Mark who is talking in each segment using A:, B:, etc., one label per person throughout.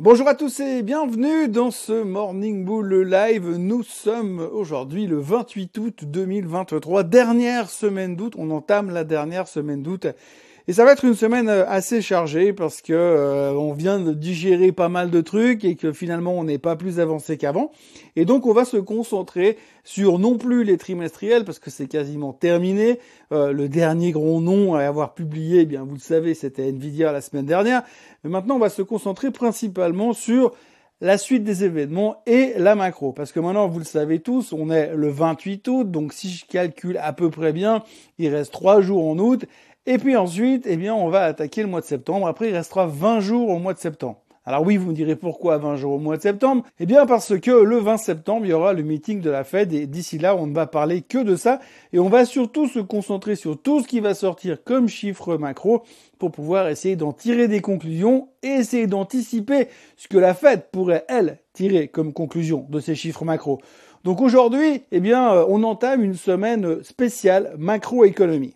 A: Bonjour à tous et bienvenue dans ce Morning Bull Live. Nous sommes aujourd'hui le 28 août 2023, dernière semaine d'août. On entame la dernière semaine d'août. Et ça va être une semaine euh, assez chargée parce que euh, on vient de digérer pas mal de trucs et que finalement on n'est pas plus avancé qu'avant. Et donc on va se concentrer sur non plus les trimestriels parce que c'est quasiment terminé. Euh, le dernier gros nom à avoir publié, eh bien vous le savez, c'était Nvidia la semaine dernière. Mais maintenant, on va se concentrer principalement sur la suite des événements et la macro. Parce que maintenant, vous le savez tous, on est le 28 août, donc si je calcule à peu près bien, il reste trois jours en août. Et puis ensuite, eh bien, on va attaquer le mois de septembre. Après, il restera 20 jours au mois de septembre. Alors oui, vous me direz pourquoi 20 jours au mois de septembre? Eh bien parce que le 20 septembre, il y aura le meeting de la Fed et d'ici là, on ne va parler que de ça et on va surtout se concentrer sur tout ce qui va sortir comme chiffres macro pour pouvoir essayer d'en tirer des conclusions et essayer d'anticiper ce que la Fed pourrait, elle, tirer comme conclusion de ces chiffres macro. Donc aujourd'hui, eh bien, euh, on entame une semaine spéciale macroéconomie.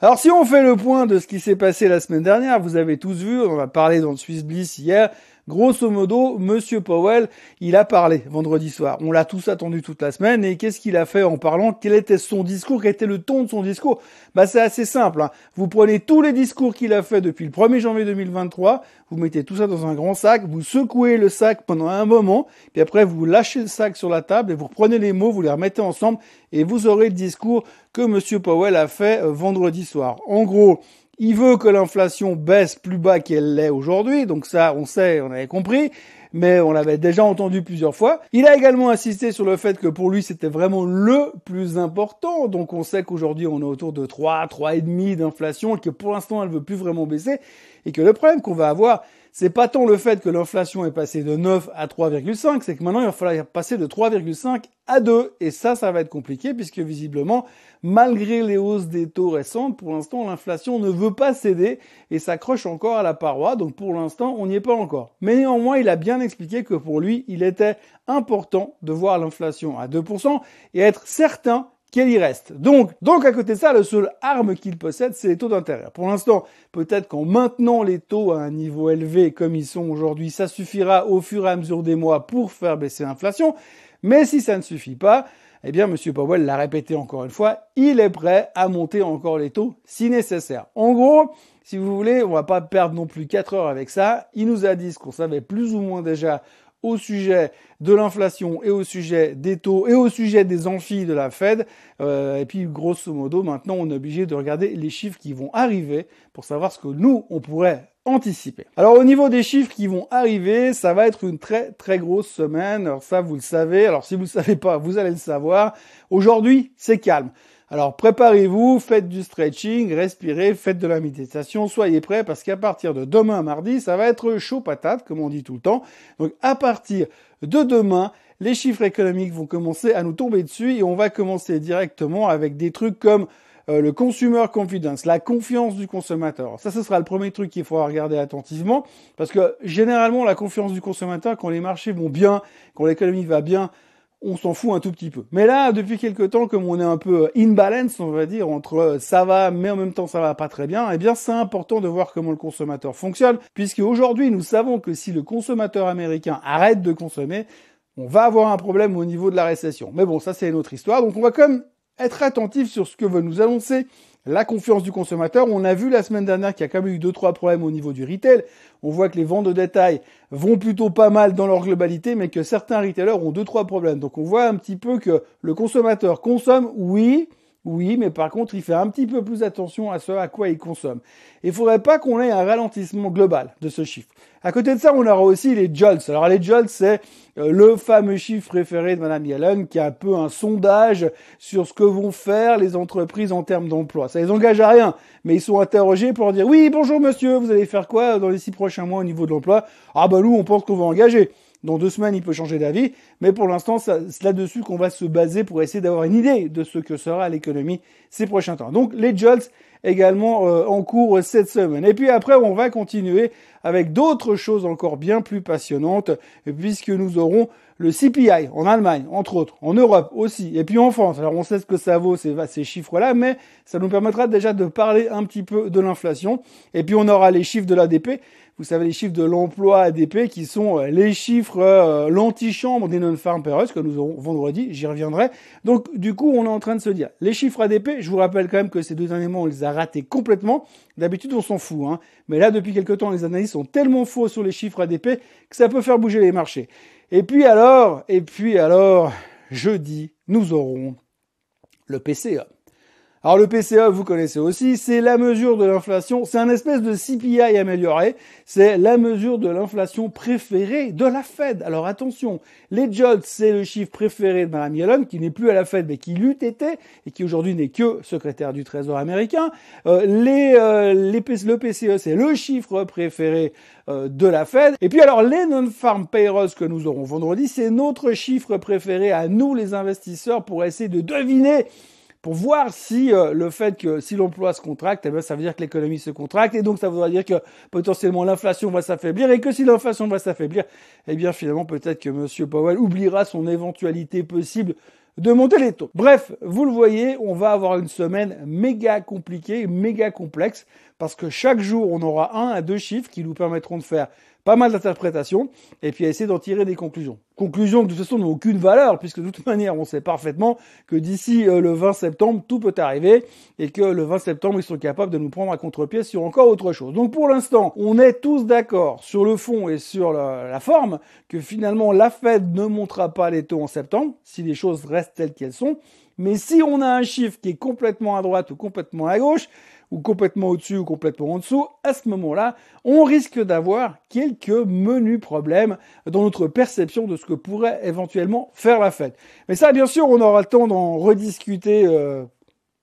A: Alors si on fait le point de ce qui s'est passé la semaine dernière, vous avez tous vu, on a parlé dans le Swiss Bliss hier, Grosso modo, Monsieur Powell, il a parlé vendredi soir. On l'a tous attendu toute la semaine. Et qu'est-ce qu'il a fait en parlant? Quel était son discours? Quel était le ton de son discours? Bah c'est assez simple. Hein. Vous prenez tous les discours qu'il a fait depuis le 1er janvier 2023, vous mettez tout ça dans un grand sac, vous secouez le sac pendant un moment, puis après vous lâchez le sac sur la table et vous reprenez les mots, vous les remettez ensemble et vous aurez le discours que Monsieur Powell a fait euh, vendredi soir. En gros, il veut que l'inflation baisse plus bas qu'elle l'est aujourd'hui, donc ça, on sait, on avait compris, mais on l'avait déjà entendu plusieurs fois. Il a également insisté sur le fait que pour lui, c'était vraiment le plus important, donc on sait qu'aujourd'hui, on est autour de 3, 3,5 d'inflation, et que pour l'instant, elle veut plus vraiment baisser, et que le problème qu'on va avoir, c'est pas tant le fait que l'inflation est passée de 9 à 3,5, c'est que maintenant il va falloir passer de 3,5 à 2. Et ça, ça va être compliqué puisque visiblement, malgré les hausses des taux récentes, pour l'instant, l'inflation ne veut pas céder et s'accroche encore à la paroi. Donc pour l'instant, on n'y est pas encore. Mais néanmoins, il a bien expliqué que pour lui, il était important de voir l'inflation à 2% et être certain qu'elle y reste. Donc, donc à côté de ça, le seul arme qu'il possède, c'est les taux d'intérêt. Pour l'instant, peut-être qu'en maintenant les taux à un niveau élevé comme ils sont aujourd'hui, ça suffira au fur et à mesure des mois pour faire baisser l'inflation. Mais si ça ne suffit pas, eh bien, M. Powell l'a répété encore une fois, il est prêt à monter encore les taux si nécessaire. En gros, si vous voulez, on va pas perdre non plus 4 heures avec ça. Il nous a dit ce qu'on savait plus ou moins déjà au sujet de l'inflation et au sujet des taux et au sujet des amphis de la Fed. Euh, et puis, grosso modo, maintenant, on est obligé de regarder les chiffres qui vont arriver pour savoir ce que nous, on pourrait anticiper. Alors au niveau des chiffres qui vont arriver, ça va être une très très grosse semaine. Alors ça, vous le savez. Alors si vous ne le savez pas, vous allez le savoir. Aujourd'hui, c'est calme. Alors préparez-vous, faites du stretching, respirez, faites de la méditation, soyez prêts parce qu'à partir de demain mardi, ça va être chaud patate, comme on dit tout le temps. Donc à partir de demain, les chiffres économiques vont commencer à nous tomber dessus et on va commencer directement avec des trucs comme euh, le consumer confidence, la confiance du consommateur. Ça, ce sera le premier truc qu'il faudra regarder attentivement parce que généralement, la confiance du consommateur, quand les marchés vont bien, quand l'économie va bien, on s'en fout un tout petit peu. Mais là, depuis quelques temps, comme on est un peu in balance, on va dire, entre euh, ça va, mais en même temps ça va pas très bien, eh bien c'est important de voir comment le consommateur fonctionne, puisque aujourd'hui nous savons que si le consommateur américain arrête de consommer, on va avoir un problème au niveau de la récession. Mais bon, ça c'est une autre histoire. Donc on va quand même être attentif sur ce que veut nous annoncer la confiance du consommateur. On a vu la semaine dernière qu'il y a quand même eu deux trois problèmes au niveau du retail. On voit que les ventes de détail vont plutôt pas mal dans leur globalité, mais que certains retailers ont deux trois problèmes. Donc on voit un petit peu que le consommateur consomme, oui, oui, mais par contre, il fait un petit peu plus attention à ce à quoi il consomme. Il faudrait pas qu'on ait un ralentissement global de ce chiffre. À côté de ça, on aura aussi les JOLTS. Alors les JOLTS, c'est euh, le fameux chiffre préféré de Madame Yellen, qui est un peu un sondage sur ce que vont faire les entreprises en termes d'emploi. Ça les engage à rien, mais ils sont interrogés pour dire oui, bonjour monsieur, vous allez faire quoi dans les six prochains mois au niveau de l'emploi? Ah bah nous, on pense qu'on va engager. Dans deux semaines, il peut changer d'avis, mais pour l'instant, c'est là-dessus qu'on va se baser pour essayer d'avoir une idée de ce que sera l'économie ces prochains temps. Donc les JOLTS également euh, en cours cette semaine. Et puis après, on va continuer avec d'autres choses encore bien plus passionnantes, puisque nous aurons le CPI en Allemagne, entre autres, en Europe aussi, et puis en France. Alors on sait ce que ça vaut ces, ces chiffres-là, mais ça nous permettra déjà de parler un petit peu de l'inflation. Et puis on aura les chiffres de l'ADP. Vous savez les chiffres de l'emploi ADP qui sont euh, les chiffres euh, l'antichambre des non-farm payrolls que nous aurons vendredi, j'y reviendrai. Donc du coup, on est en train de se dire, les chiffres ADP, je vous rappelle quand même que ces deux derniers mois, on les a ratés complètement. D'habitude, on s'en fout, hein. mais là, depuis quelque temps, les analyses sont tellement faux sur les chiffres ADP que ça peut faire bouger les marchés. Et puis alors, et puis alors, jeudi, nous aurons le PCA. Alors le PCA, vous connaissez aussi, c'est la mesure de l'inflation, c'est un espèce de CPI amélioré, c'est la mesure de l'inflation préférée de la Fed. Alors attention, les JOLTS, c'est le chiffre préféré de Mme Yellen, qui n'est plus à la Fed, mais qui l'eût été, et qui aujourd'hui n'est que secrétaire du Trésor américain. Euh, les, euh, le PCE, c'est le chiffre préféré euh, de la Fed. Et puis alors les non-farm payrolls que nous aurons vendredi, c'est notre chiffre préféré à nous les investisseurs pour essayer de deviner pour voir si euh, le fait que si l'emploi se contracte, eh bien, ça veut dire que l'économie se contracte et donc ça voudra dire que potentiellement l'inflation va s'affaiblir et que si l'inflation va s'affaiblir, eh bien finalement peut-être que Monsieur Powell oubliera son éventualité possible de monter les taux. Bref, vous le voyez, on va avoir une semaine méga compliquée, méga complexe, parce que chaque jour, on aura un à deux chiffres qui nous permettront de faire pas mal d'interprétations, et puis à essayer d'en tirer des conclusions. Conclusions qui de toute façon n'ont aucune valeur, puisque de toute manière, on sait parfaitement que d'ici euh, le 20 septembre, tout peut arriver, et que le 20 septembre, ils sont capables de nous prendre à contre-pied sur encore autre chose. Donc pour l'instant, on est tous d'accord sur le fond et sur la, la forme, que finalement la Fed ne montera pas les taux en septembre, si les choses restent telles qu'elles sont, mais si on a un chiffre qui est complètement à droite ou complètement à gauche, ou complètement au-dessus ou complètement en dessous, à ce moment-là, on risque d'avoir quelques menus problèmes dans notre perception de ce que pourrait éventuellement faire la fête. Mais ça, bien sûr, on aura le temps d'en rediscuter euh,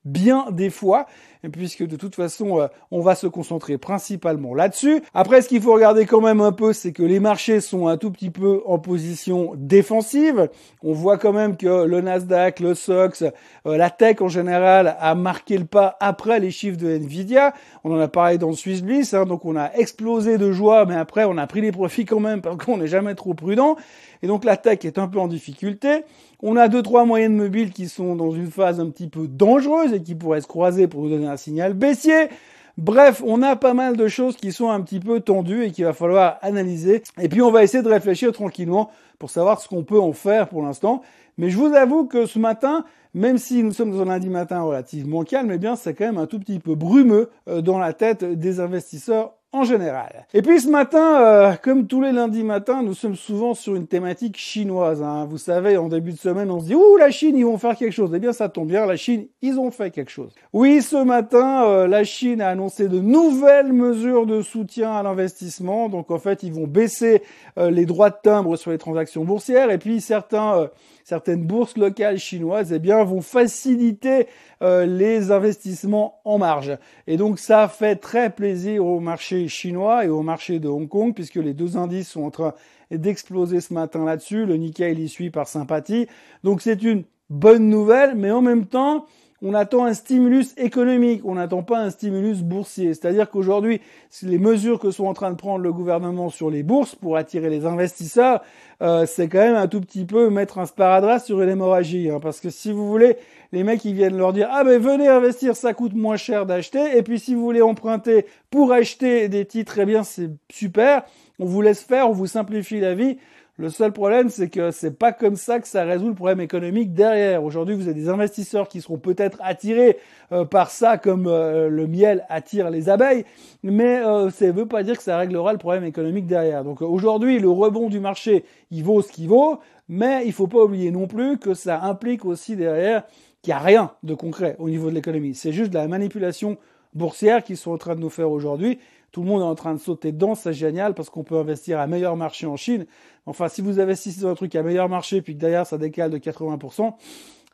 A: bien des fois puisque de toute façon, euh, on va se concentrer principalement là-dessus. Après, ce qu'il faut regarder quand même un peu, c'est que les marchés sont un tout petit peu en position défensive. On voit quand même que le Nasdaq, le SOX, euh, la tech en général a marqué le pas après les chiffres de Nvidia. On en a parlé dans le Swiss Bliss, hein, donc on a explosé de joie, mais après on a pris les profits quand même parce qu'on n'est jamais trop prudent. Et donc la tech est un peu en difficulté. On a deux trois moyennes mobiles qui sont dans une phase un petit peu dangereuse et qui pourraient se croiser pour nous donner un signal baissier. Bref, on a pas mal de choses qui sont un petit peu tendues et qu'il va falloir analyser. Et puis on va essayer de réfléchir tranquillement pour savoir ce qu'on peut en faire pour l'instant. Mais je vous avoue que ce matin, même si nous sommes dans un lundi matin relativement calme, eh bien c'est quand même un tout petit peu brumeux euh, dans la tête des investisseurs en général. Et puis ce matin, euh, comme tous les lundis matins, nous sommes souvent sur une thématique chinoise. Hein. Vous savez, en début de semaine, on se dit « Ouh, la Chine, ils vont faire quelque chose ». Eh bien, ça tombe bien, la Chine, ils ont fait quelque chose. Oui, ce matin, euh, la Chine a annoncé de nouvelles mesures de soutien à l'investissement. Donc, en fait, ils vont baisser euh, les droits de timbre sur les transactions boursières. Et puis, certains certaines bourses locales chinoises eh bien, vont faciliter euh, les investissements en marge. Et donc ça fait très plaisir au marché chinois et au marché de Hong Kong, puisque les deux indices sont en train d'exploser ce matin là-dessus. Le Nikkei il y suit par sympathie. Donc c'est une bonne nouvelle, mais en même temps, on attend un stimulus économique, on n'attend pas un stimulus boursier. C'est-à-dire qu'aujourd'hui, les mesures que sont en train de prendre le gouvernement sur les bourses pour attirer les investisseurs, euh, c'est quand même un tout petit peu mettre un sparadrap sur une hémorragie. Hein. parce que si vous voulez, les mecs ils viennent leur dire ah ben venez investir, ça coûte moins cher d'acheter. Et puis si vous voulez emprunter pour acheter des titres, eh bien c'est super. On vous laisse faire, on vous simplifie la vie. Le seul problème, c'est que c'est pas comme ça que ça résout le problème économique derrière. Aujourd'hui, vous avez des investisseurs qui seront peut-être attirés euh, par ça, comme euh, le miel attire les abeilles, mais euh, ça ne veut pas dire que ça réglera le problème économique derrière. Donc aujourd'hui, le rebond du marché, il vaut ce qu'il vaut, mais il faut pas oublier non plus que ça implique aussi derrière qu'il n'y a rien de concret au niveau de l'économie. C'est juste de la manipulation boursière qu'ils sont en train de nous faire aujourd'hui tout le monde est en train de sauter dedans, c'est génial parce qu'on peut investir à meilleur marché en Chine. Enfin, si vous investissez dans un truc à meilleur marché puis que derrière ça décale de 80%,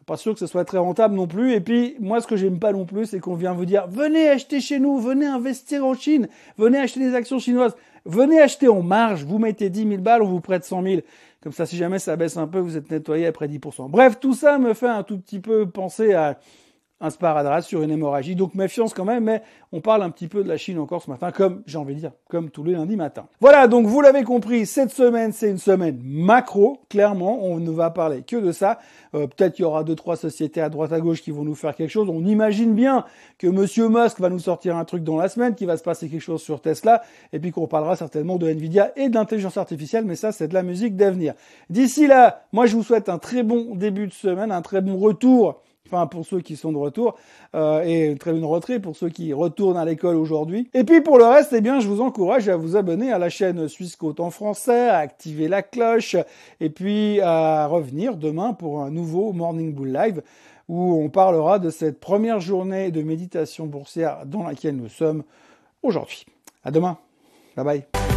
A: pas sûr que ce soit très rentable non plus. Et puis, moi, ce que j'aime pas non plus, c'est qu'on vient vous dire, venez acheter chez nous, venez investir en Chine, venez acheter des actions chinoises, venez acheter en marge, vous mettez 10 000 balles, on vous prête 100 000. Comme ça, si jamais ça baisse un peu, vous êtes nettoyé après 10%. Bref, tout ça me fait un tout petit peu penser à un sparadrap sur une hémorragie. Donc méfiance quand même, mais on parle un petit peu de la Chine encore ce matin, comme j'ai envie de dire, comme tous les lundis matin. Voilà, donc vous l'avez compris, cette semaine c'est une semaine macro, clairement, on ne va parler que de ça. Euh, peut-être qu'il y aura deux trois sociétés à droite à gauche qui vont nous faire quelque chose. On imagine bien que Monsieur Musk va nous sortir un truc dans la semaine, qu'il va se passer quelque chose sur Tesla, et puis qu'on parlera certainement de Nvidia et d'intelligence artificielle, mais ça c'est de la musique d'avenir. D'ici là, moi je vous souhaite un très bon début de semaine, un très bon retour enfin pour ceux qui sont de retour, euh, et très bonne rentrée pour ceux qui retournent à l'école aujourd'hui. Et puis pour le reste, eh bien, je vous encourage à vous abonner à la chaîne Suisse Côte en français, à activer la cloche, et puis à revenir demain pour un nouveau Morning Bull Live où on parlera de cette première journée de méditation boursière dans laquelle nous sommes aujourd'hui. À demain. Bye bye.